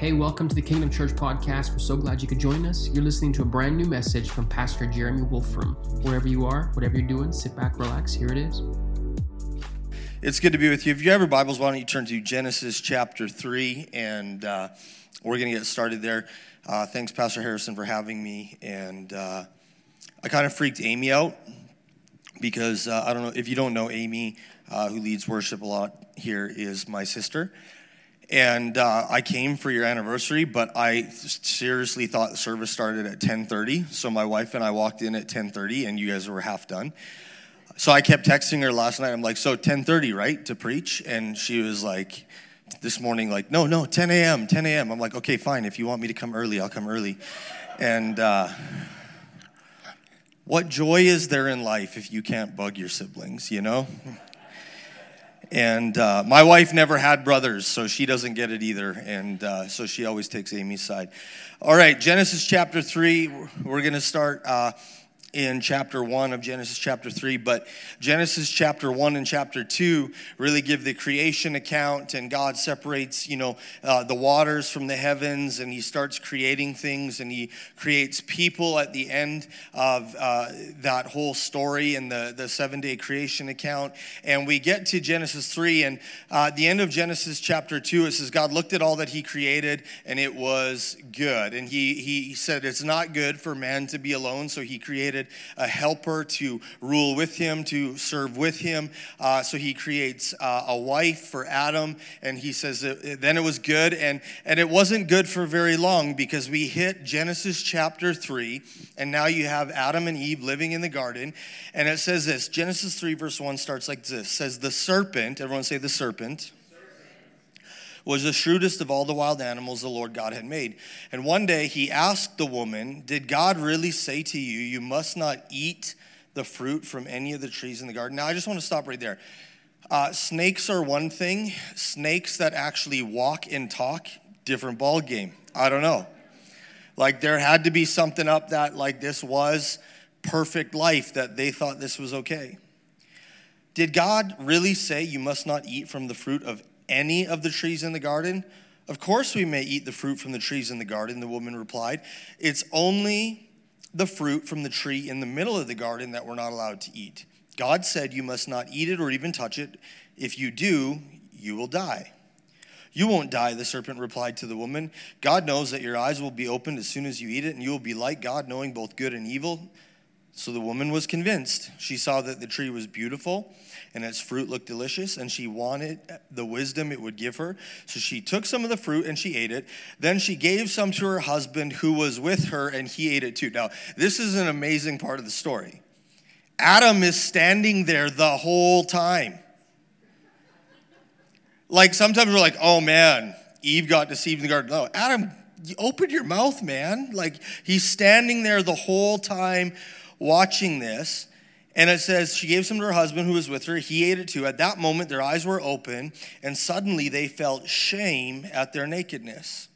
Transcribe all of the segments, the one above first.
Hey, welcome to the Kingdom Church podcast. We're so glad you could join us. You're listening to a brand new message from Pastor Jeremy Wolfram. Wherever you are, whatever you're doing, sit back, relax. Here it is. It's good to be with you. If you have your Bibles, why don't you turn to Genesis chapter 3, and uh, we're going to get started there. Uh, thanks, Pastor Harrison, for having me. And uh, I kind of freaked Amy out because uh, I don't know if you don't know Amy, uh, who leads worship a lot here, is my sister and uh, I came for your anniversary, but I seriously thought service started at 10:30. So my wife and I walked in at 10:30, and you guys were half done. So I kept texting her last night. I'm like, "So 10:30, right, to preach?" And she was like, "This morning, like, no, no, 10 a.m., 10 a.m." I'm like, "Okay, fine. If you want me to come early, I'll come early." And uh, what joy is there in life if you can't bug your siblings? You know. And uh, my wife never had brothers, so she doesn't get it either. And uh, so she always takes Amy's side. All right, Genesis chapter 3. We're going to start. Uh, in chapter 1 of Genesis chapter 3, but Genesis chapter 1 and chapter 2 really give the creation account, and God separates, you know, uh, the waters from the heavens, and He starts creating things, and He creates people at the end of uh, that whole story in the, the seven day creation account. And we get to Genesis 3, and uh, at the end of Genesis chapter 2, it says, God looked at all that He created, and it was good. And He, he said, It's not good for man to be alone, so He created a helper to rule with him, to serve with him. Uh, so he creates uh, a wife for Adam, and he says, then it was good. And, and it wasn't good for very long because we hit Genesis chapter 3, and now you have Adam and Eve living in the garden. And it says this Genesis 3, verse 1 starts like this says, The serpent, everyone say the serpent was the shrewdest of all the wild animals the Lord God had made. And one day he asked the woman, Did God really say to you, You must not eat the fruit from any of the trees in the garden? Now, I just want to stop right there. Uh, snakes are one thing, snakes that actually walk and talk, different ball game. I don't know. Like there had to be something up that like this was perfect life that they thought this was okay. Did God really say you must not eat from the fruit of any of the trees in the garden? Of course, we may eat the fruit from the trees in the garden, the woman replied. It's only the fruit from the tree in the middle of the garden that we're not allowed to eat. God said, You must not eat it or even touch it. If you do, you will die. You won't die, the serpent replied to the woman. God knows that your eyes will be opened as soon as you eat it, and you will be like God, knowing both good and evil. So the woman was convinced. She saw that the tree was beautiful and its fruit looked delicious, and she wanted the wisdom it would give her. So she took some of the fruit and she ate it. Then she gave some to her husband who was with her, and he ate it too. Now, this is an amazing part of the story. Adam is standing there the whole time. Like sometimes we're like, oh man, Eve got deceived in the garden. No, Adam, open your mouth, man. Like he's standing there the whole time watching this. And it says, she gave some to her husband who was with her. He ate it too. At that moment, their eyes were open, and suddenly they felt shame at their nakedness.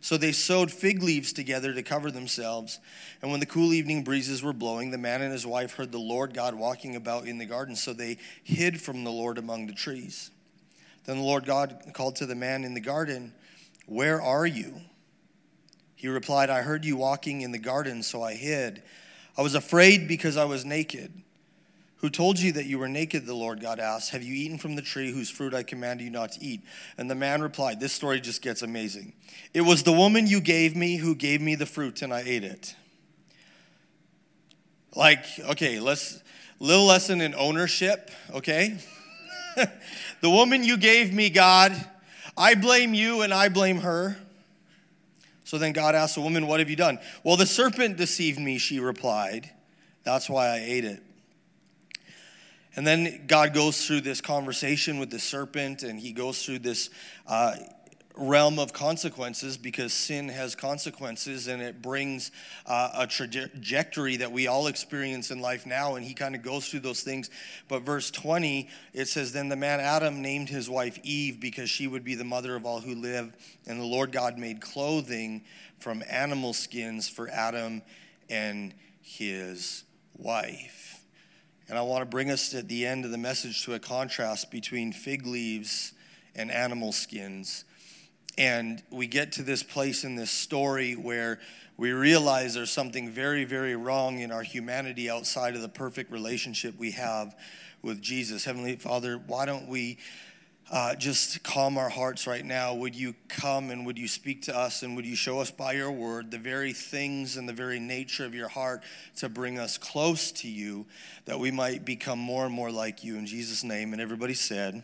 So they sewed fig leaves together to cover themselves. And when the cool evening breezes were blowing, the man and his wife heard the Lord God walking about in the garden. So they hid from the Lord among the trees. Then the Lord God called to the man in the garden, Where are you? He replied, I heard you walking in the garden, so I hid. I was afraid because I was naked. Who told you that you were naked? The Lord God asked. Have you eaten from the tree whose fruit I commanded you not to eat? And the man replied, This story just gets amazing. It was the woman you gave me who gave me the fruit, and I ate it. Like, okay, let's, little lesson in ownership, okay? the woman you gave me, God, I blame you and I blame her. So then God asked the woman, What have you done? Well, the serpent deceived me, she replied. That's why I ate it. And then God goes through this conversation with the serpent, and he goes through this uh, realm of consequences because sin has consequences and it brings uh, a trajectory that we all experience in life now. And he kind of goes through those things. But verse 20, it says, Then the man Adam named his wife Eve because she would be the mother of all who live. And the Lord God made clothing from animal skins for Adam and his wife. And I want to bring us at the end of the message to a contrast between fig leaves and animal skins and we get to this place in this story where we realize there's something very, very wrong in our humanity outside of the perfect relationship we have with Jesus. Heavenly Father, why don't we uh, just calm our hearts right now? Would you come and would you speak to us and would you show us by your word the very things and the very nature of your heart to bring us close to you that we might become more and more like you in Jesus' name? And everybody said,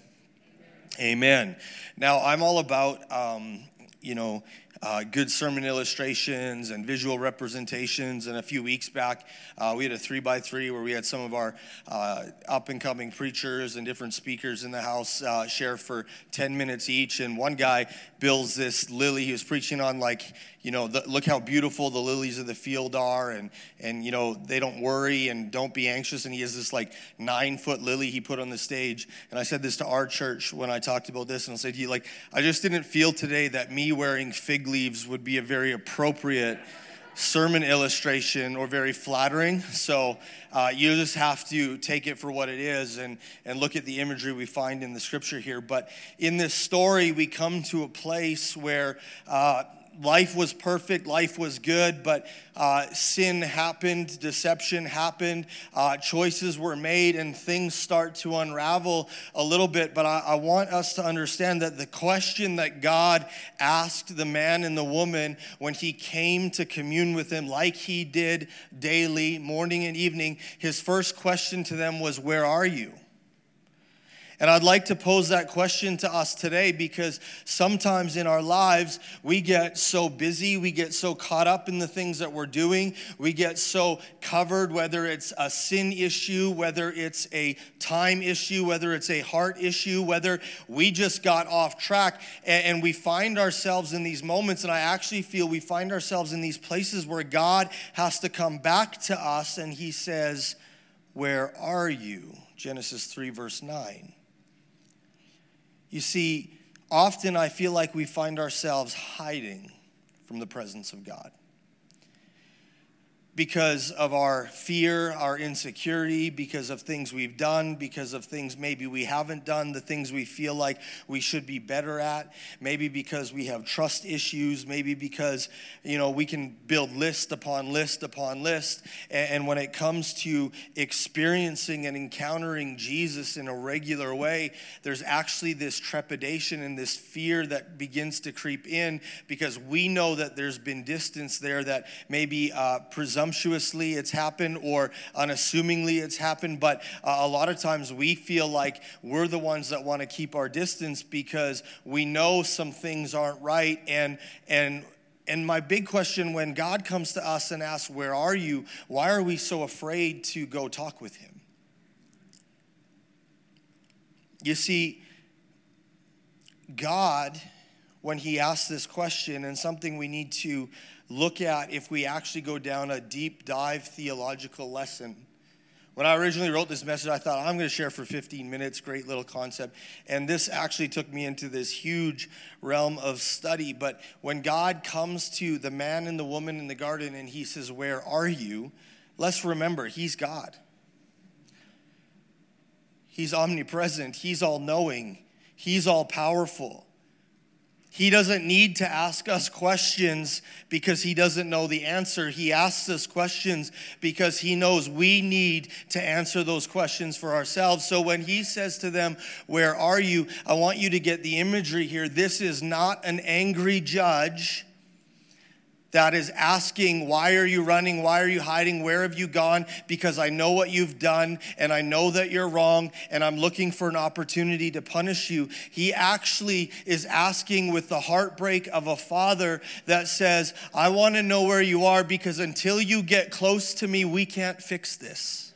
Amen. Now, I'm all about, um, you know, uh, good sermon illustrations and visual representations. And a few weeks back, uh, we had a three by three where we had some of our uh, up and coming preachers and different speakers in the house uh, share for 10 minutes each. And one guy builds this lily. He was preaching on, like, you know, the, look how beautiful the lilies of the field are, and and you know they don't worry and don't be anxious. And he has this like nine foot lily he put on the stage. And I said this to our church when I talked about this, and I said like, I just didn't feel today that me wearing fig leaves would be a very appropriate sermon illustration or very flattering. So uh, you just have to take it for what it is and, and look at the imagery we find in the scripture here. But in this story, we come to a place where uh, life was perfect, life was good, but uh, sin happened, deception happened, uh, choices were made, and things start to unravel a little bit. But I, I, want us to understand that the question that God asked the man and the woman when he came to commune with him, like he did daily, morning and evening, his first question to them was, Where are you? And I'd like to pose that question to us today because sometimes in our lives we get so busy, we get so caught up in the things that we're doing, we get so covered, whether it's a sin issue, whether it's a time issue, whether it's a heart issue, whether we just got off track, and, we find ourselves in these moments. And I actually feel we find ourselves in these places where God has to come back to us and He says, Where are you? Genesis 3, verse 9. You see, often I feel like we find ourselves hiding from the presence of God because of our fear, our insecurity, because of things we've done, because of things maybe we haven't done, the things we feel like we should be better at, maybe because we have trust issues, maybe because, you know, we can build list upon list upon list. And when it comes to experiencing and encountering Jesus in a regular way, there's actually this trepidation and this fear that begins to creep in because we know that there's been distance there that maybe uh, presumptuous presumptuously it's happened or unassumingly it's happened, but uh, a lot of times we feel like we're the ones that want to keep our distance because we know some things aren't right and and and my big question when God comes to us and asks, Where are you? Why are we so afraid to go talk with Him? You see, God, when He asks this question, and something we need to look at if we actually go down a deep dive theological lesson. When I originally wrote this message, I thought I'm going to share for 15 minutes, great little concept. And this actually took me into this huge realm of study. But when God comes to the man and the woman in the garden and he says, Where are you? Let's remember, he's God. He's omnipresent, he's all knowing, he's all powerful. He doesn't need to ask us questions because he doesn't know the answer. He asks us questions because he knows we need to answer those questions for ourselves. So when he says to them, Where are you? I want you to get the imagery here. This is not an angry judge that is asking, Why are you running? Why are you hiding? Where have you gone? Because I know what you've done and I know that you're wrong and I'm looking for an opportunity to punish you. He actually is asking with the heartbreak of a father that says, I want to know where you are because until you get close to me, we can't fix this.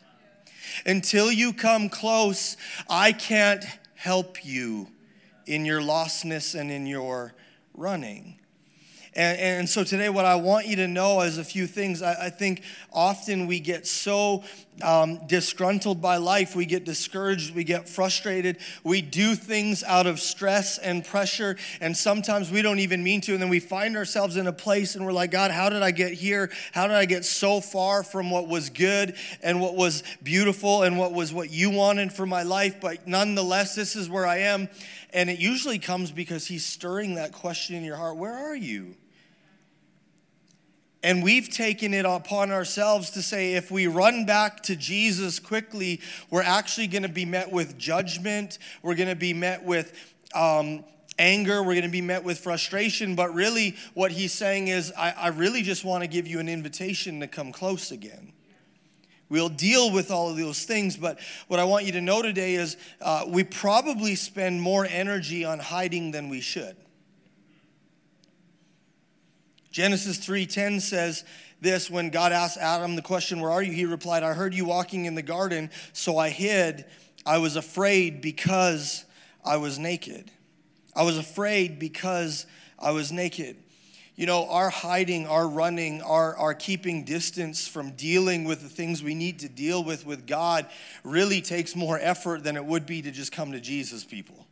Until you come close, I can't help you in your lostness and in your running. And, and so today, what I want you to know is a few things. I, I think often we get so um, disgruntled by life, we get discouraged, we get frustrated, we do things out of stress and pressure, and sometimes we don't even mean to. And then we find ourselves in a place and we're like, God, how did I get here? How did I get so far from what was good and what was beautiful and what was what you wanted for my life? But nonetheless, this is where I am. And it usually comes because he's stirring that question in your heart Where are you? And we've taken it upon ourselves to say if we run back to Jesus quickly, we're actually going to be met with judgment. We're going to be met with um, anger. We're going to be met with frustration. But really, what he's saying is, I, I really just want to give you an invitation to come close again. We'll deal with all of those things, but what I want you to know today is uh, we probably spend more energy on hiding than we should. Genesis 3:10 says this when God asked Adam the question, "Where are you?" He replied, "I heard you walking in the garden, so I hid. I was afraid because I was naked. I was afraid because I was naked." You know, our hiding, our running, our, our keeping distance from dealing with the things we need to deal with with God really takes more effort than it would be to just come to Jesus, people.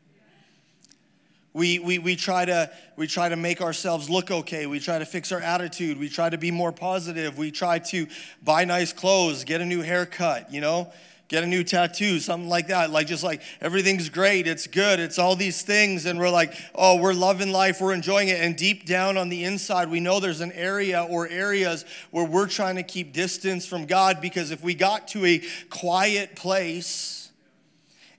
We, we, we, try to, we try to make ourselves look okay. We try to fix our attitude. We try to be more positive. We try to buy nice clothes, get a new haircut, you know, get a new tattoo, something like that. Like, just like everything's great, it's good, it's all these things. And we're like, oh, we're loving life, we're enjoying it. And deep down on the inside, we know there's an area or areas where we're trying to keep distance from God because if we got to a quiet place,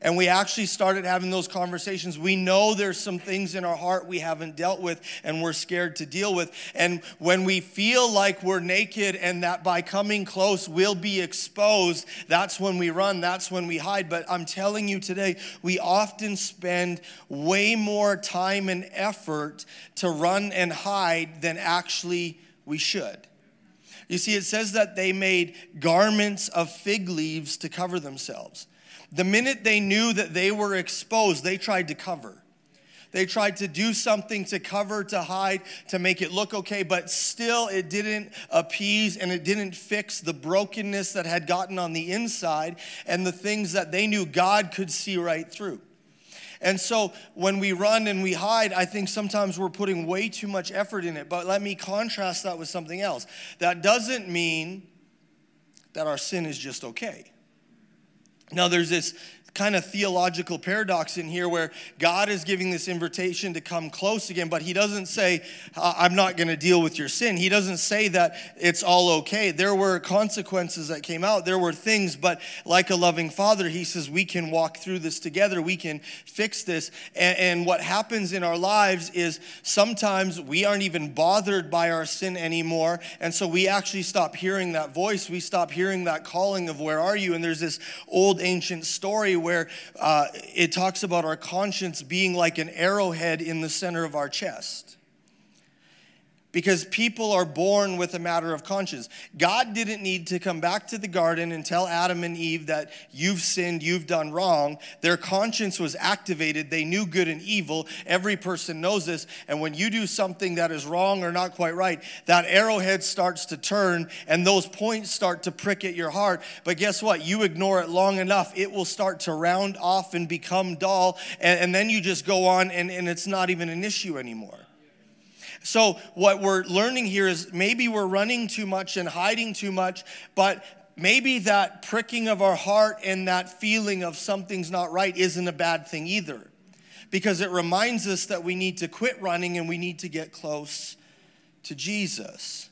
and we actually started having those conversations. We know there's some things in our heart we haven't dealt with and we're scared to deal with. And when we feel like we're naked and that by coming close we'll be exposed, that's when we run, that's when we hide. But I'm telling you today, we often spend way more time and effort to run and hide than actually we should. You see, it says that they made garments of fig leaves to cover themselves. The minute they knew that they were exposed, they tried to cover. They tried to do something to cover, to hide, to make it look okay, but still it didn't appease and it didn't fix the brokenness that had gotten on the inside and the things that they knew God could see right through. And so when we run and we hide, I think sometimes we're putting way too much effort in it. But let me contrast that with something else. That doesn't mean that our sin is just okay. Now, there's this kind of theological paradox in here where God is giving this invitation to come close again, but He doesn't say, I'm not going to deal with your sin. He doesn't say that it's all okay. There were consequences that came out, there were things, but like a loving father, He says, we can walk through this together, we can fix this. And, what happens in our lives is sometimes we aren't even bothered by our sin anymore. And so we actually stop hearing that voice, we stop hearing that calling of, Where are you? And there's this old ancient story where uh, it talks about our conscience being like an arrowhead in the center of our chest because people are born with a matter of conscience. God didn't need to come back to the garden and tell Adam and Eve that you've sinned, you've done wrong. Their conscience was activated. They knew good and evil. Every person knows this. And when you do something that is wrong or not quite right, that arrowhead starts to turn and those points start to prick at your heart. But guess what? You ignore it long enough, it will start to round off and become dull. And, and then you just go on and, and it's not even an issue anymore. So, what we're learning here is maybe we're running too much and hiding too much, but maybe that pricking of our heart and that feeling of something's not right isn't a bad thing either. Because it reminds us that we need to quit running and we need to get close to Jesus.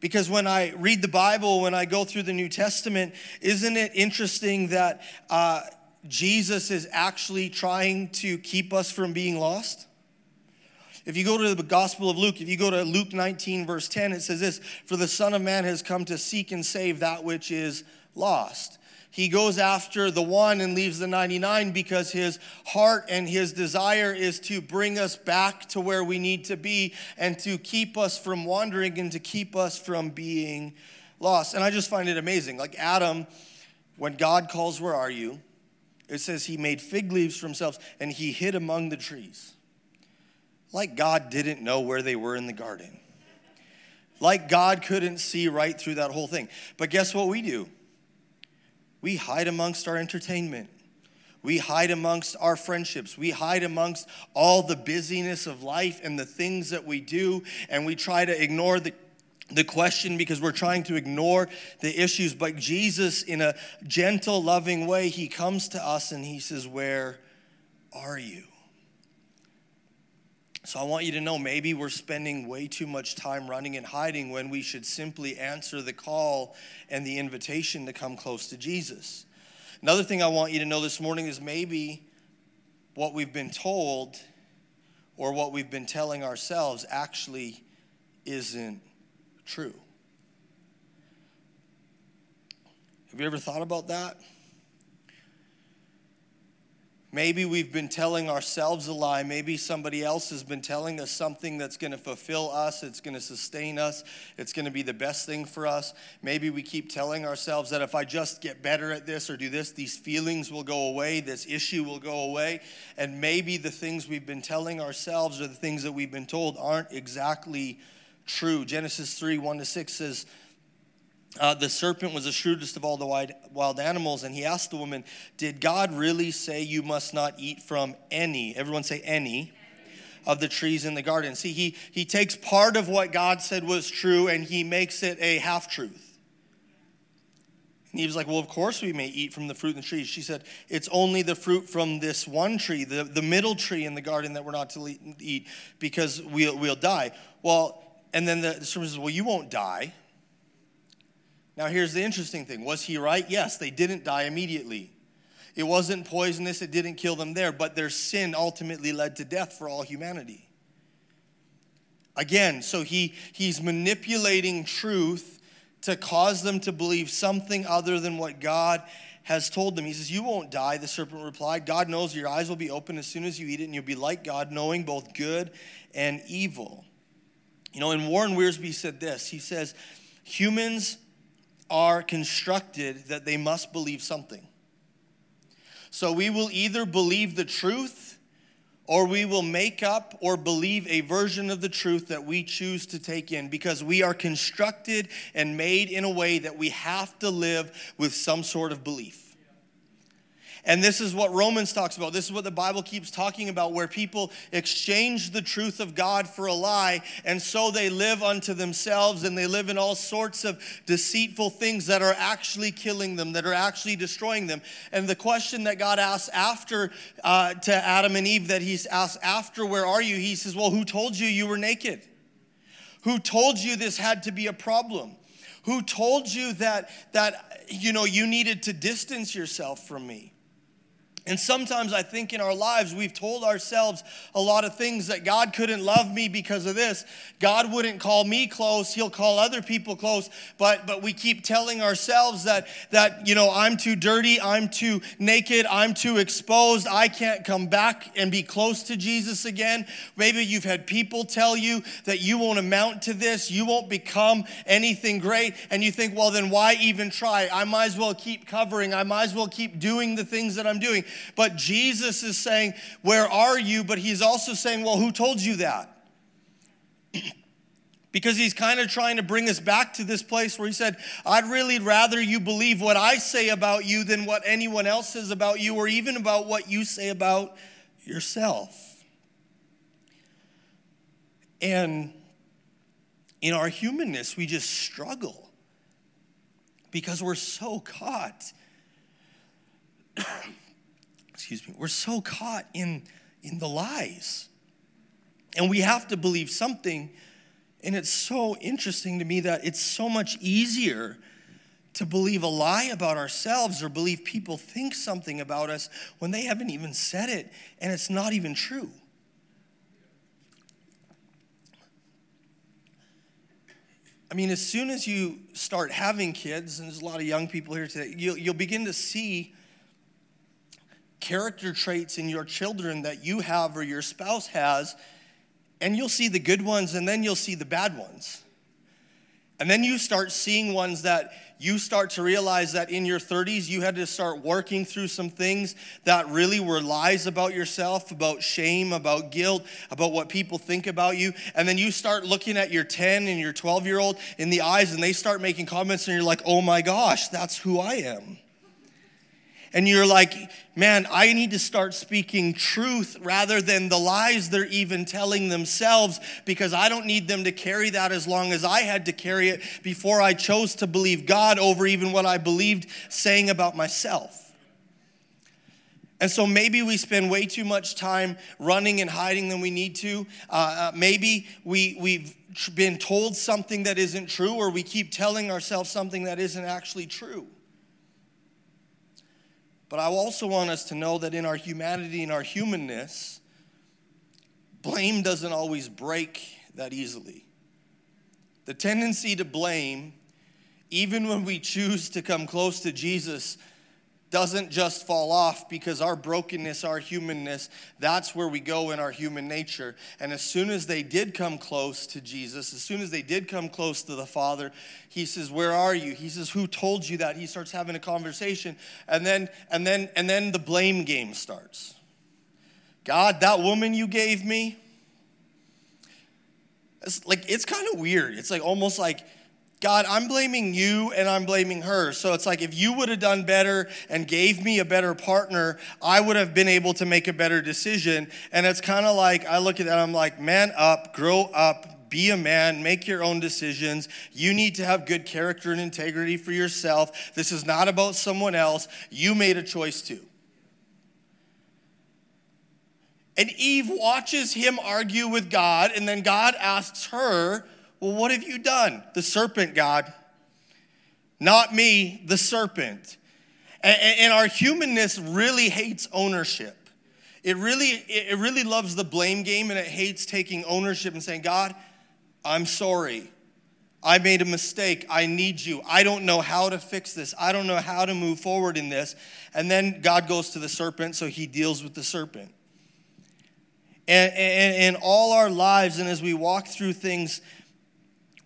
Because when I read the Bible, when I go through the New Testament, isn't it interesting that uh, Jesus is actually trying to keep us from being lost? If you go to the Gospel of Luke, if you go to Luke 19, verse 10, it says this For the Son of Man has come to seek and save that which is lost. He goes after the one and leaves the 99 because his heart and his desire is to bring us back to where we need to be and to keep us from wandering and to keep us from being lost. And I just find it amazing. Like Adam, when God calls, Where are you? It says he made fig leaves for himself and he hid among the trees. Like God didn't know where they were in the garden. Like God couldn't see right through that whole thing. But guess what we do? We hide amongst our entertainment. We hide amongst our friendships. We hide amongst all the busyness of life and the things that we do, and we try to ignore the, the question because we're trying to ignore the issues. But Jesus, in a gentle, loving way, he comes to us and he says, Where are you? So I want you to know maybe we're spending way too much time running and hiding when we should simply answer the call and the invitation to come close to Jesus. Another thing I want you to know this morning is maybe what we've been told or what we've been telling ourselves actually isn't true. Have you ever thought about that? Maybe we've been telling ourselves a lie. Maybe somebody else has been telling us something that's going to fulfill us, it's going to sustain us, it's going to be the best thing for us. Maybe we keep telling ourselves that if I just get better at this or do this, these feelings will go away, this issue will go away. And maybe the things we've been telling ourselves or the things that we've been told aren't exactly true. Genesis 3 1 to 6 says, uh, the serpent was the shrewdest of all the wild, wild animals, and he asked the woman, Did God really say you must not eat from any? Everyone say any of the trees in the garden. See, he, he takes part of what God said was true and he makes it a half truth. And he was like, Well, of course we may eat from the fruit in the trees. She said, It's only the fruit from this one tree, the, the middle tree in the garden, that we're not to eat because we'll, we'll die. Well, and then the, the serpent says, Well, you won't die. Now, here's the interesting thing was he right? Yes, they didn't die immediately. It wasn't poisonous, it didn't kill them there, but their sin ultimately led to death for all humanity. Again, so he, he's manipulating truth to cause them to believe something other than what God has told them. He says, You won't die, the serpent replied. God knows your eyes will be open as soon as you eat it, and you'll be like God, knowing both good and evil. You know, and Warren Wiersbe said this He says, Humans are constructed that they must believe something. So we will either believe the truth or we will make up or believe a version of the truth that we choose to take in because we are constructed and made in a way that we have to live with some sort of belief. And this is what Romans talks about. This is what the Bible keeps talking about, where people exchange the truth of God for a lie, and so they live unto themselves and they live in all sorts of deceitful things that are actually killing them, that are actually destroying them. And the question that God asks after uh, to Adam and Eve, that He's asked after, Where are you? He says, Well, who told you you were naked? Who told you this had to be a problem? Who told you that, that you know, you needed to distance yourself from me? And sometimes I think in our lives we've told ourselves a lot of things that God couldn't love me because of this. God wouldn't call me close, he'll call other people close, but but we keep telling ourselves that that you know, I'm too dirty, I'm too naked, I'm too exposed, I can't come back and be close to Jesus again. Maybe you've had people tell you that you won't amount to this, you won't become anything great, and you think, "Well, then why even try? I might as well keep covering. I might as well keep doing the things that I'm doing." But Jesus is saying, Where are you? But he's also saying, Well, who told you that? because he's kind of trying to bring us back to this place where he said, I'd really rather you believe what I say about you than what anyone else says about you, or even about what you say about yourself. And in our humanness, we just struggle because we're so caught excuse me, we're so caught in, in the lies. And we have to believe something. And it's so interesting to me that it's so much easier to believe a lie about ourselves or believe people think something about us when they haven't even said it and it's not even true. I mean, as soon as you start having kids, and there's a lot of young people here today, you'll, you'll begin to see character traits in your children that you have or your spouse has, and you'll see the good ones and then you'll see the bad ones. And then you start seeing ones that you start to realize that in your 30s, you had to start working through some things that really were lies about yourself, about shame, about guilt, about what people think about you. And then you start looking at your 10 and your 12 year old in the eyes, and they start making comments, and you're like, oh my gosh, that's who I am and you're like, man, I need to start speaking truth rather than the lies they're even telling themselves because I don't need them to carry that as long as I had to carry it before I chose to believe God over even what I believed saying about myself. And so maybe we spend way too much time running and hiding than we need to. Uh, uh, maybe we, we've been told something that isn't true, or we keep telling ourselves something that isn't actually true. But I also want us to know that in our humanity and our humanness, blame doesn't always break that easily. The tendency to blame, even when we choose to come close to Jesus, doesn't just fall off because our brokenness, our humanness, that's where we go in our human nature. And as soon as they did come close to Jesus, as soon as they did come close to the Father, he says, "Where are you?" He says, "Who told you that?" He starts having a conversation, and then and then and then the blame game starts. God, that woman you gave me, it's like it's kind of weird. It's like almost like God, I'm blaming you and I'm blaming her. So it's like if you would have done better and gave me a better partner, I would have been able to make a better decision. And it's kind of like I look at that, I'm like, man up, grow up, be a man, make your own decisions. You need to have good character and integrity for yourself. This is not about someone else. You made a choice too. And Eve watches him argue with God, and then God asks her, well, what have you done? The serpent, God. Not me, the serpent. And, our humanness really hates ownership. It really, it really loves the blame game and it hates taking ownership and saying, God, I'm sorry. I made a mistake. I need you. I don't know how to fix this. I don't know how to move forward in this. And then God goes to the serpent, so he deals with the serpent. And in all our lives, and as we walk through things,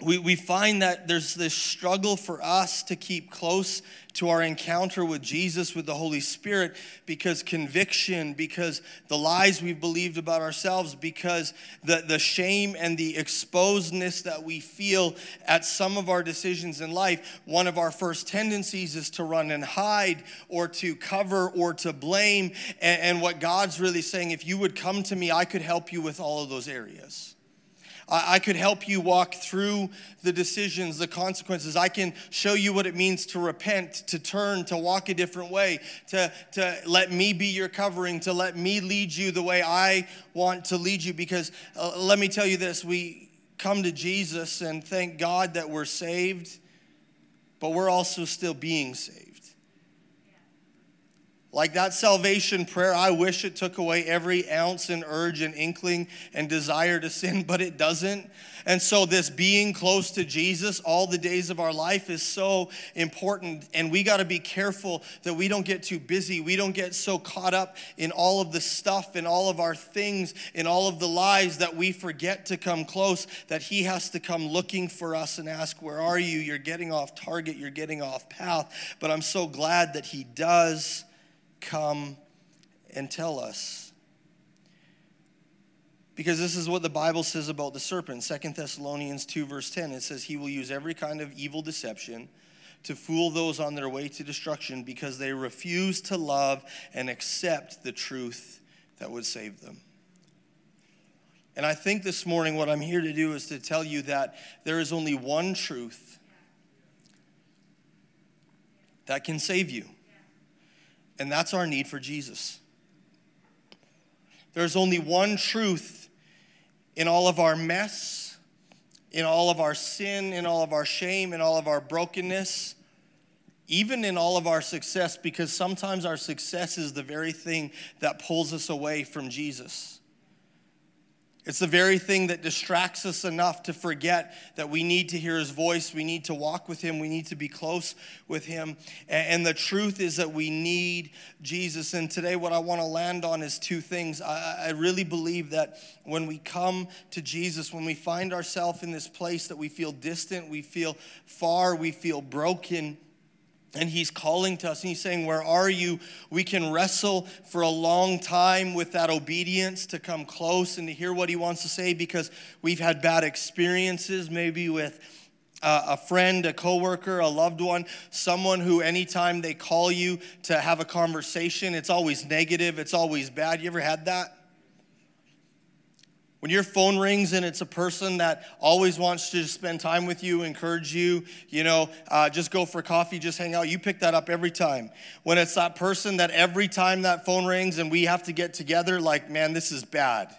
we, we find that there's this struggle for us to keep close to our encounter with Jesus, with the Holy Spirit, because conviction, because the lies we've believed about ourselves, because the, the shame and the exposedness that we feel at some of our decisions in life, one of our first tendencies is to run and hide or to cover or to blame. And, and what God's really saying, if you would come to me, I could help you with all of those areas. I could help you walk through the decisions, the consequences. I can show you what it means to repent, to turn, to walk a different way, to, to let me be your covering, to let me lead you the way I want to lead you. Because uh, let me tell you this we come to Jesus and thank God that we're saved, but we're also still being saved. Like that salvation prayer, I wish it took away every ounce and urge and inkling and desire to sin, but it doesn't. And so, this being close to Jesus all the days of our life is so important. And we got to be careful that we don't get too busy. We don't get so caught up in all of the stuff and all of our things and all of the lies that we forget to come close, that He has to come looking for us and ask, Where are you? You're getting off target, you're getting off path. But I'm so glad that He does come and tell us. Because this is what the Bible says about the serpent. Second Thessalonians 2, verse 10, it says, He will use every kind of evil deception to fool those on their way to destruction because they refuse to love and accept the truth that would save them. And I think this morning, what I'm here to do is to tell you that there is only one truth that can save you and that's our need for Jesus. There's only one truth in all of our mess, in all of our sin, in all of our shame, in all of our brokenness, even in all of our success, because sometimes our success is the very thing that pulls us away from Jesus. It's the very thing that distracts us enough to forget that we need to hear his voice, we need to walk with him, we need to be close with him. And the truth is that we need Jesus. And today, what I want to land on is two things. I really believe that when we come to Jesus, when we find ourselves in this place that we feel distant, we feel far, we feel broken, and he's calling to us and he's saying, Where are you? We can wrestle for a long time with that obedience to come close and to hear what he wants to say because we've had bad experiences, maybe with uh, a friend, a coworker, a loved one, someone who anytime they call you to have a conversation, it's always negative, it's always bad. You ever had that? When your phone rings and it's a person that always wants to spend time with you, encourage you, you know, uh, just go for coffee, just hang out, you pick that up every time. When it's that person that every time that phone rings and we have to get together, like, man, this is bad.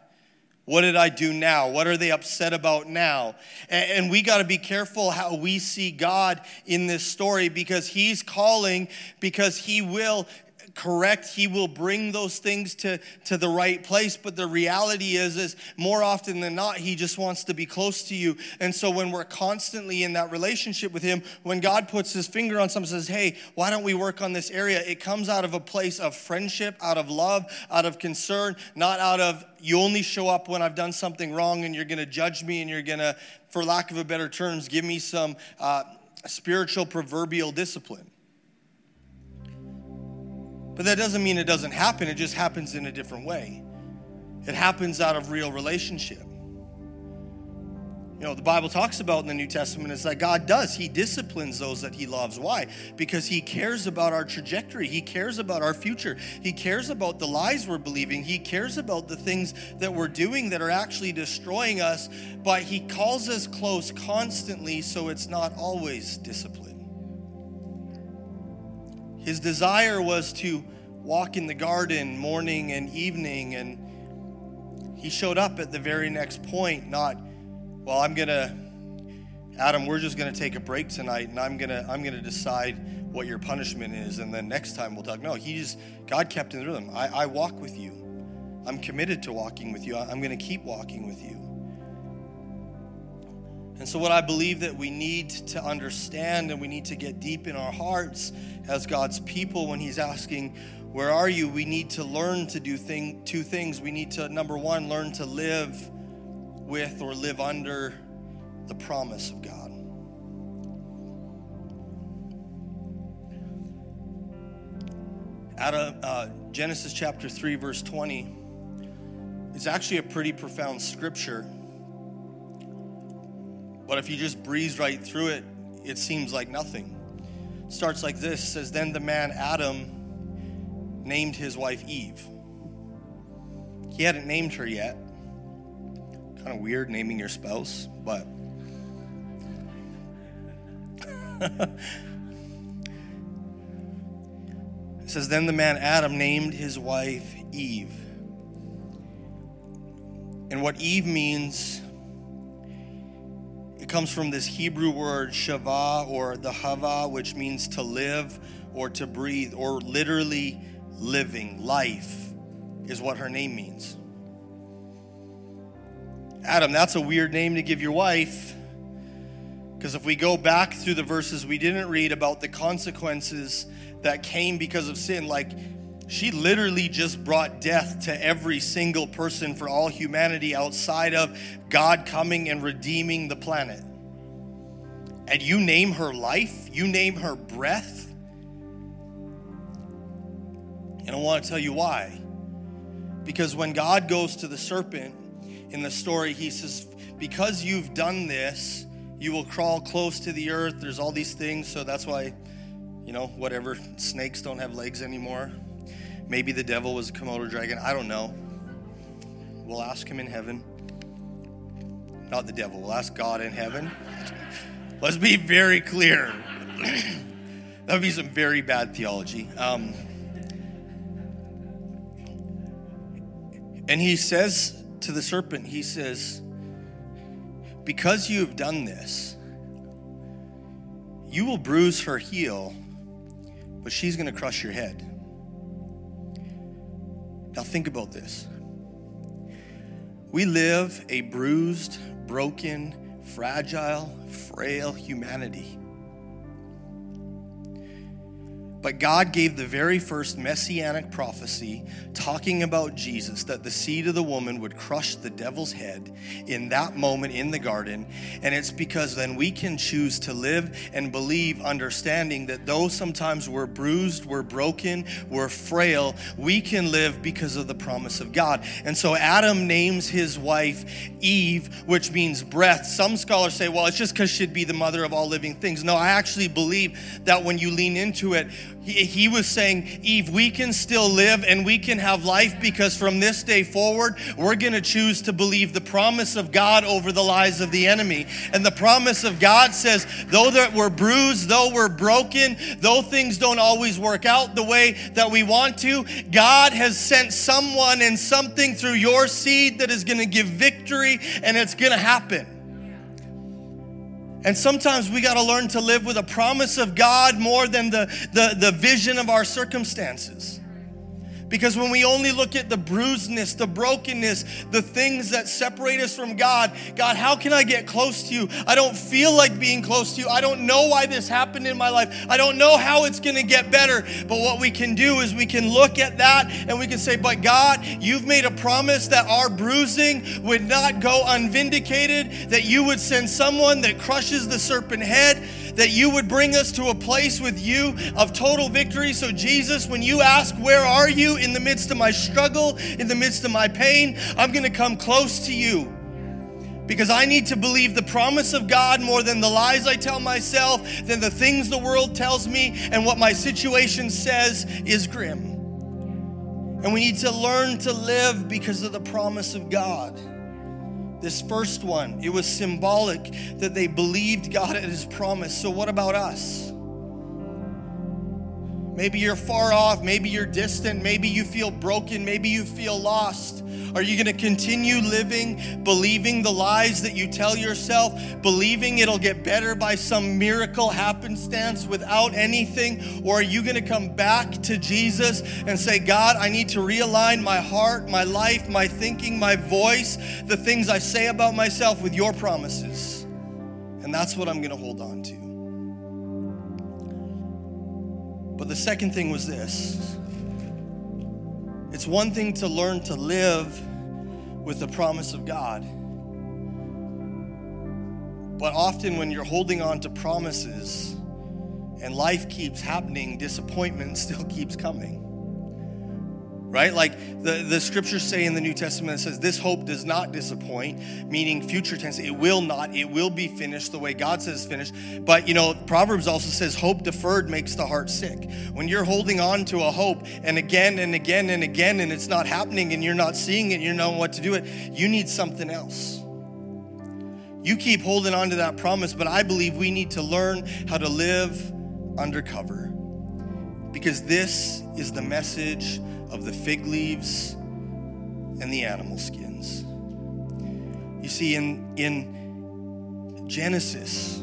What did I do now? What are they upset about now? And, and we got to be careful how we see God in this story because He's calling, because He will correct he will bring those things to, to the right place. But the reality is is more often than not he just wants to be close to you. And so when we're constantly in that relationship with him when god puts his finger on something says hey why don't we work on this area? It comes out of a place of friendship out of love out of concern not out of you only show up when i've done something wrong and you're going to judge me and you're going to for lack of a better terms give me some uh, spiritual proverbial discipline but that doesn't mean it doesn't happen, it just happens in a different way. It happens out of real relationship. You know, the Bible talks about in the New Testament is that God does. He disciplines those that He loves. Why? Because He cares about our trajectory. He cares about our future. He cares about the lies we're believing. He cares about the things that we're doing that are actually destroying us. But He calls us close constantly, so it's not always discipline. His desire was to walk in the garden morning and evening, and he showed up at the very next point, not, well, I'm gonna, Adam, we're just gonna take a break tonight, and I'm gonna, I'm gonna decide what your punishment is, and then next time we'll talk. No, he just, God kept in the rhythm. I, I walk with you. I'm committed to walking with you. I'm gonna keep walking with you. And so, what I believe that we need to understand and we need to get deep in our hearts as God's people when He's asking, Where are you? We need to learn to do thing, two things. We need to, number one, learn to live with or live under the promise of God. Out of uh, Genesis chapter 3, verse 20, it's actually a pretty profound scripture. But if you just breeze right through it, it seems like nothing. Starts like this says, Then the man Adam named his wife Eve. He hadn't named her yet. Kind of weird naming your spouse, but. it says, Then the man Adam named his wife Eve. And what Eve means it comes from this Hebrew word shava or the hava, which means to live or to breathe, or literally living. Life is what her name means. Adam, that's a weird name to give your wife. Because if we go back through the verses we didn't read about the consequences that came because of sin, like she literally just brought death to every single person for all humanity outside of God coming and redeeming the planet. And you name her life, you name her breath. And I want to tell you why. Because when God goes to the serpent in the story, he says, Because you've done this, you will crawl close to the earth. There's all these things, so that's why, you know, whatever, snakes don't have legs anymore. Maybe the devil was a Komodo dragon. I don't know. We'll ask him in heaven. Not the devil, we'll ask God in heaven. Let's be very clear. that would be some very bad theology. Um, and he says to the serpent, he says, Because you have done this, you will bruise her heel, but she's going to crush your head. Now, think about this. We live a bruised, broken, fragile, frail humanity. But God gave the very first messianic prophecy talking about Jesus that the seed of the woman would crush the devil's head in that moment in the garden. And it's because then we can choose to live and believe, understanding that though sometimes we're bruised, we're broken, we're frail, we can live because of the promise of God. And so Adam names his wife Eve, which means breath. Some scholars say, well, it's just because she'd be the mother of all living things. No, I actually believe that when you lean into it, He, he was saying, Eve, we can still live and we can have life because from this day forward, we're going to choose to believe the promise of God over the lies of the enemy. And the promise of God says, though that we're bruised, though we're broken, though things don't always work out the way that we want to, God has sent someone and something through your seed that is going to give victory and it's going to happen. And sometimes we got to learn to live with a promise of God more than the, the, the vision of our circumstances. Because when we only look at the bruisedness, the brokenness, the things that separate us from God, God, how can I get close to you? I don't feel like being close to you. I don't know why this happened in my life. I don't know how it's going to get better. But what we can do is we can look at that and we can say, But God, you've made a promise that our bruising would not go unvindicated, that you would send someone that crushes the serpent head that you would bring us to a place with you of total victory. So, Jesus, when you ask, Where are you in the midst of my struggle, in the midst of my pain, I'm going to come close to you because I need to believe the promise of God more than the lies I tell myself, than the things the world tells me, and what my situation says is grim. And we need to learn to live because of the promise of God. This first one, it was symbolic that they believed God at his promise. So, what about us? Maybe you're far off, maybe you're distant, maybe you feel broken, maybe you feel lost. Are you going to continue living, believing the lies that you tell yourself, believing it'll get better by some miracle happenstance without anything? Or are you going to come back to Jesus and say, God, I need to realign my heart, my life, my thinking, my voice, the things I say about myself with your promises? And that's what I'm going to hold on to. But the second thing was this it's one thing to learn to live with the promise of God. But often, when you're holding on to promises and life keeps happening, disappointment still keeps coming right? Like the, the scriptures say in the New Testament, it says, This hope does not disappoint, meaning future tense, it will not, it will be finished the way God says finished. But, you know, Proverbs also says, Hope deferred makes the heart sick. When you're holding on to a hope and again and again and again, and it's not happening and you're not seeing it, you're knowing what to do it, you need something else. You keep holding on to that promise, but I believe we need to learn how to live undercover because this is the message of the fig leaves and the animal skins. You see, in, in Genesis,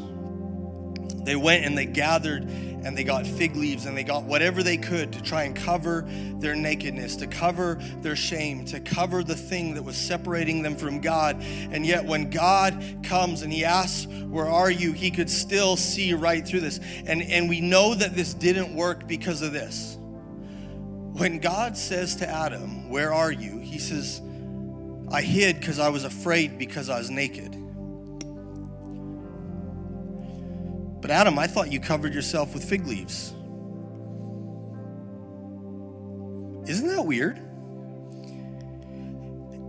they went and they gathered and they got fig leaves and they got whatever they could to try and cover their nakedness, to cover their shame, to cover the thing that was separating them from God. And yet, when God comes and He asks, Where are you? He could still see right through this. And, and we know that this didn't work because of this. When God says to Adam, Where are you? He says, I hid because I was afraid because I was naked. But Adam, I thought you covered yourself with fig leaves. Isn't that weird?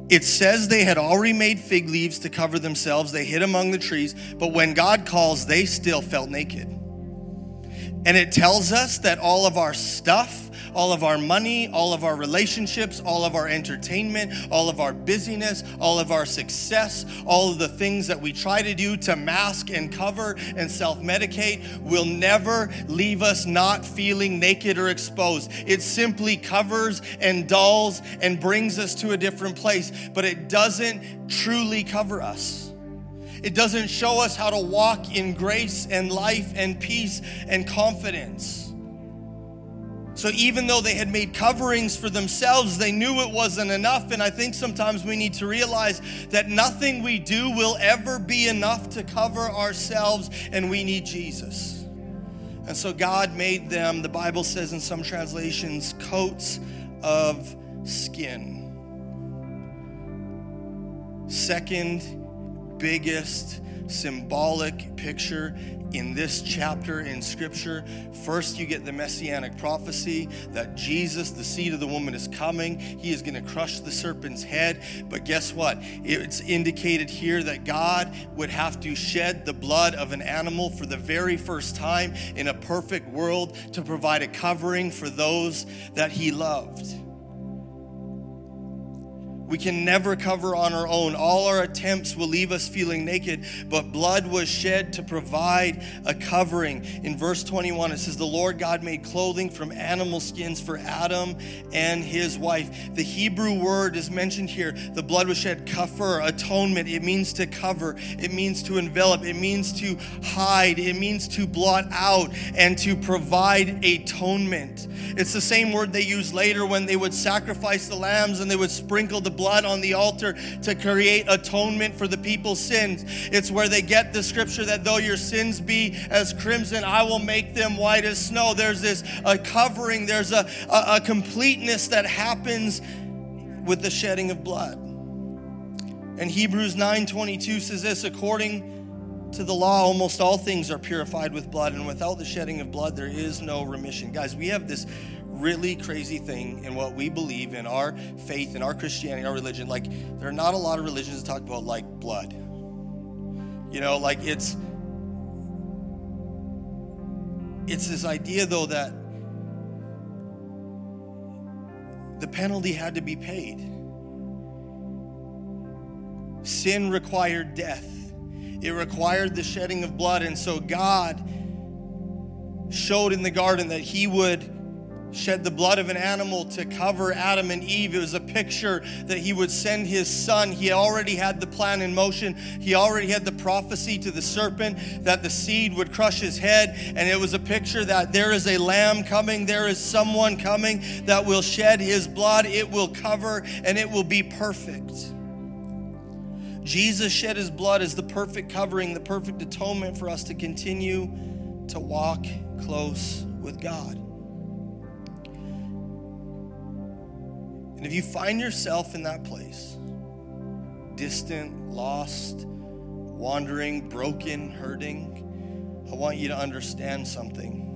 It says they had already made fig leaves to cover themselves. They hid among the trees, but when God calls, they still felt naked. And it tells us that all of our stuff, all of our money, all of our relationships, all of our entertainment, all of our busyness, all of our success, all of the things that we try to do to mask and cover and self medicate will never leave us not feeling naked or exposed. It simply covers and dulls and brings us to a different place, but it doesn't truly cover us. It doesn't show us how to walk in grace and life and peace and confidence. So even though they had made coverings for themselves, they knew it wasn't enough. And I think sometimes we need to realize that nothing we do will ever be enough to cover ourselves, and we need Jesus. And so God made them, the Bible says in some translations, coats of skin. Second biggest symbolic picture in this chapter in Scripture. First, you get the messianic prophecy that Jesus, the seed of the woman, is coming. He is going to crush the serpent's head. But guess what? It's indicated here that God would have to shed the blood of an animal for the very first time in a perfect world to provide a covering for those that He loved. We can never cover on our own. All our attempts will leave us feeling naked, but blood was shed to provide a covering. In verse 21, it says, The Lord God made clothing from animal skins for Adam and his wife. The Hebrew word is mentioned here. The blood was shed, kafir, atonement. It means to cover, it means to envelop, it means to hide, it means to blot out and to provide atonement. It's the same word they use later when they would sacrifice the lambs and they would sprinkle the blood on the altar to create atonement for the people's sins. It's where they get the scripture that though your sins be as crimson, I will make them white as snow. There's this a covering, there's a, a, a completeness that happens with the shedding of blood. And Hebrews 9:22 says this according to the law almost all things are purified with blood and without the shedding of blood there is no remission. Guys, we have this really crazy thing in what we believe in our faith in our Christianity, our religion. Like, there are not a lot of religions that talk about like blood. You know, like it's it's this idea though that the penalty had to be paid. Sin required death. It required the shedding of blood, and so God showed in the garden that He would shed the blood of an animal to cover Adam and Eve. It was a picture that he would send his son. He already had the plan in motion. He already had the prophecy to the serpent that the seed would crush his head. And it was a picture that there is a lamb coming, there is someone coming that will shed his blood. It will cover and it will be perfect. Jesus shed his blood as the perfect covering, the perfect atonement for us to continue to walk close with God. And if you find yourself in that place, distant, lost, wandering, broken, hurting, I want you to understand something.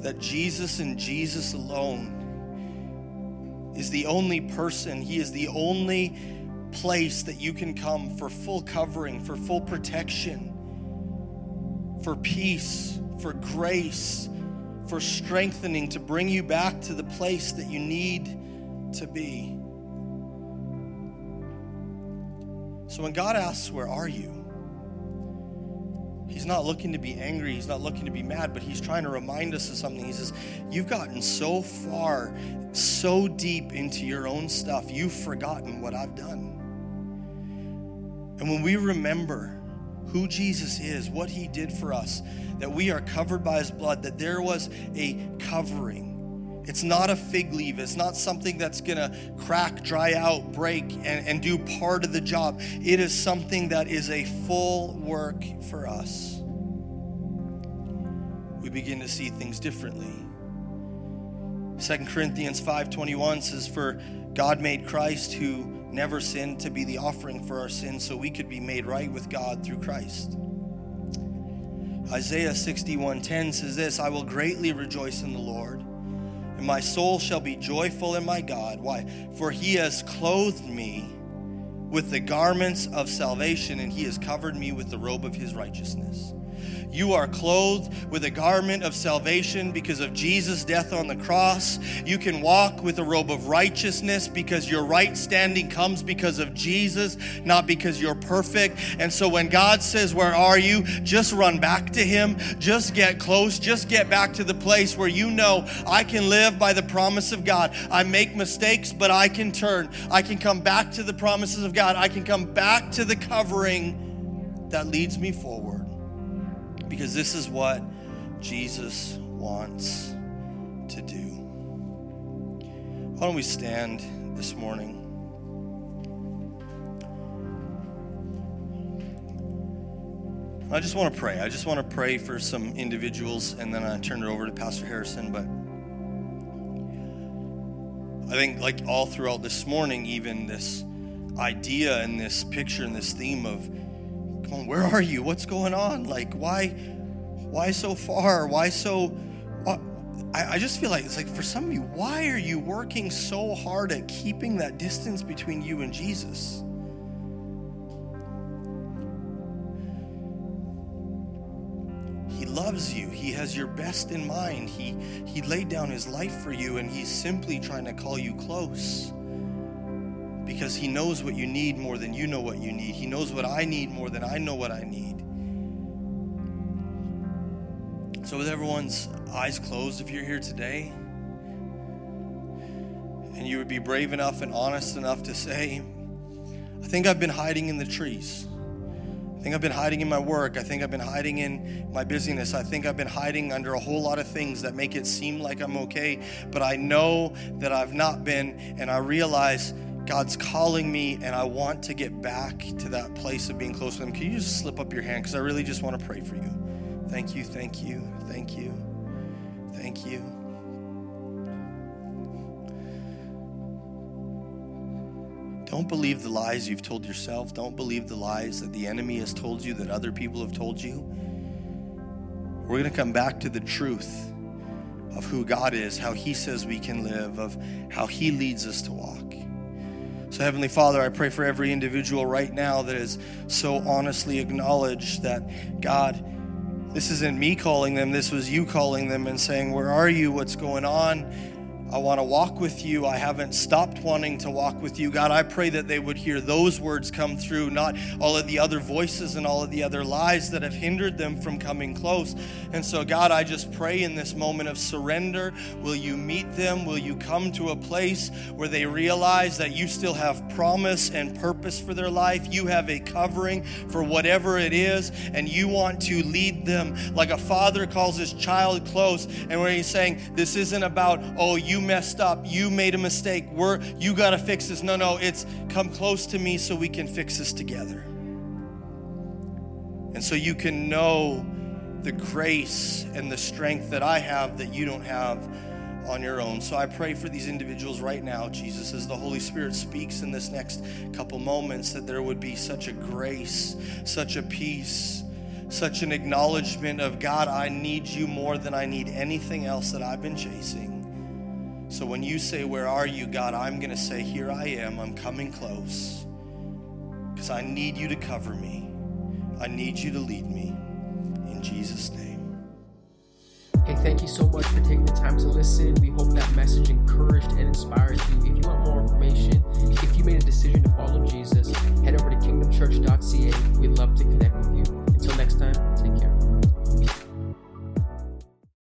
That Jesus and Jesus alone is the only person, He is the only place that you can come for full covering, for full protection, for peace, for grace for strengthening to bring you back to the place that you need to be. So when God asks, Where are you? He's not looking to be angry. He's not looking to be mad, but he's trying to remind us of something. He says, You've gotten so far, so deep into your own stuff, you've forgotten what I've done. And when we remember who Jesus is, what he did for us, that we are covered by his blood, that there was a covering. It's not a fig leaf. It's not something that's going to crack, dry out, break, and, and do part of the job. It is something that is a full work for us. We begin to see things differently. 2 Corinthians 5:21 says for God made Christ who never sinned to be the offering for our sins so we could be made right with God through Christ. Isaiah 61:10 says this, I will greatly rejoice in the Lord, and my soul shall be joyful in my God. Why? For he has clothed me with the garments of salvation, and he has covered me with the robe of his righteousness. You are clothed with a garment of salvation because of Jesus' death on the cross. You can walk with a robe of righteousness because your right standing comes because of Jesus, not because you're perfect. And so when God says, Where are you? just run back to Him. Just get close. Just get back to the place where you know I can live by the promise of God. I make mistakes, but I can turn. I can come back to the promises of God. I can come back to the covering that leads me forward because this is what Jesus wants to do. Why don't we stand this morning? I just want to pray. I just want to pray for some individuals and then I turn it over to Pastor Harrison. But I think, like all throughout this morning, even this idea and this picture and this theme of going, Where are you? What's going on? Like, why, why so far? Why so? What? I, I just feel like it's like for some of you, why are you working so hard at keeping that distance between you and Jesus? He loves you. He has your best in mind. He he laid down his life for you and he's simply trying to call you close. Because he knows what you need more than you know what you need. He knows what I need more than I know what I need. So with everyone's eyes closed if you're here today and you would be brave enough and honest enough to say, I think I've been hiding in the trees. I think I've been hiding in my work. I think I've been hiding in my busyness. I think I've been hiding under a whole lot of things that make it seem like I'm okay, but I know that I've not been, and I realize God's calling me, and I want to get back to that place of being close to Him. Can you just slip up your hand? Because I really just want to pray for you. Thank you, thank you, thank you, thank you. Don't believe the lies you've told yourself. Don't believe the lies that the enemy has told you, that other people have told you. We're going to come back to the truth of who God is, how He says we can live, of how He leads us to walk. So, Heavenly Father, I pray for every individual right now that is so honestly acknowledged that, God, this isn't me calling them, this was you calling them and saying, Where are you? What's going on? I want to walk with you. I haven't stopped wanting to walk with you. God, I pray that they would hear those words come through, not all of the other voices and all of the other lies that have hindered them from coming close. And so, God, I just pray in this moment of surrender, will you meet them? Will you come to a place where they realize that you still have promise and purpose for their life? You have a covering for whatever it is, and you want to lead them like a father calls his child close, and where he's saying, This isn't about, oh, you messed up, you made a mistake, we're you gotta fix this. No, no, it's come close to me so we can fix this together. And so you can know the grace and the strength that I have that you don't have on your own. So I pray for these individuals right now, Jesus, as the Holy Spirit speaks in this next couple moments, that there would be such a grace, such a peace, such an acknowledgement of God, I need you more than I need anything else that I've been chasing. So when you say, Where are you, God? I'm going to say, Here I am. I'm coming close because I need you to cover me. I need you to lead me. In Jesus' name. Hey, thank you so much for taking the time to listen. We hope that message encouraged and inspires you. If you want more information, if you made a decision to follow Jesus, head over to kingdomchurch.ca. We'd love to connect with you. Until next time, take care.